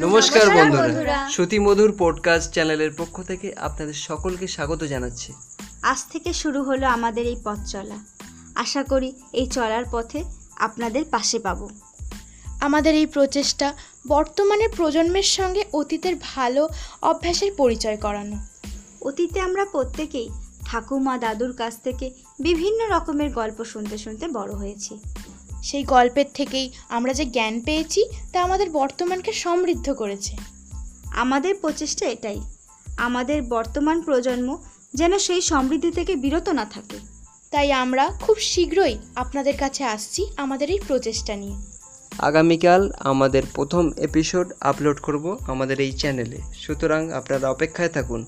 নমস্কার বন্ধুরা। শ্রুতি মধুর পডকাস্ট চ্যানেলের পক্ষ থেকে আপনাদের সকলকে স্বাগত জানাচ্ছি। আজ থেকে শুরু হলো আমাদের এই পথ চলা। আশা করি এই চলার পথে আপনাদের পাশে পাবো। আমাদের এই প্রচেষ্টা বর্তমানের প্রজন্মের সঙ্গে অতীতের ভালো অভ্যাসের পরিচয় করানো। অতীতে আমরা প্রত্যেকেই ঠাকুমা দাদুর কাছ থেকে বিভিন্ন রকমের গল্প শুনতে শুনতে বড় হয়েছি। সেই গল্পের থেকেই আমরা যে জ্ঞান পেয়েছি তা আমাদের বর্তমানকে সমৃদ্ধ করেছে। আমাদের প্রচেষ্টা এটাই। আমাদের বর্তমান প্রজন্ম যেন সেই সমৃদ্ধি থেকে বিরত না থাকে। তাই আমরা খুব শীঘ্রই আপনাদের কাছে আসছি আমাদের এই প্রচেষ্টা নিয়ে। আগামীকাল আমাদের প্রথম এপিসোড আপলোড করব আমাদের এই চ্যানেলে সুতরাং আপনারা অপেক্ষায় থাকুন।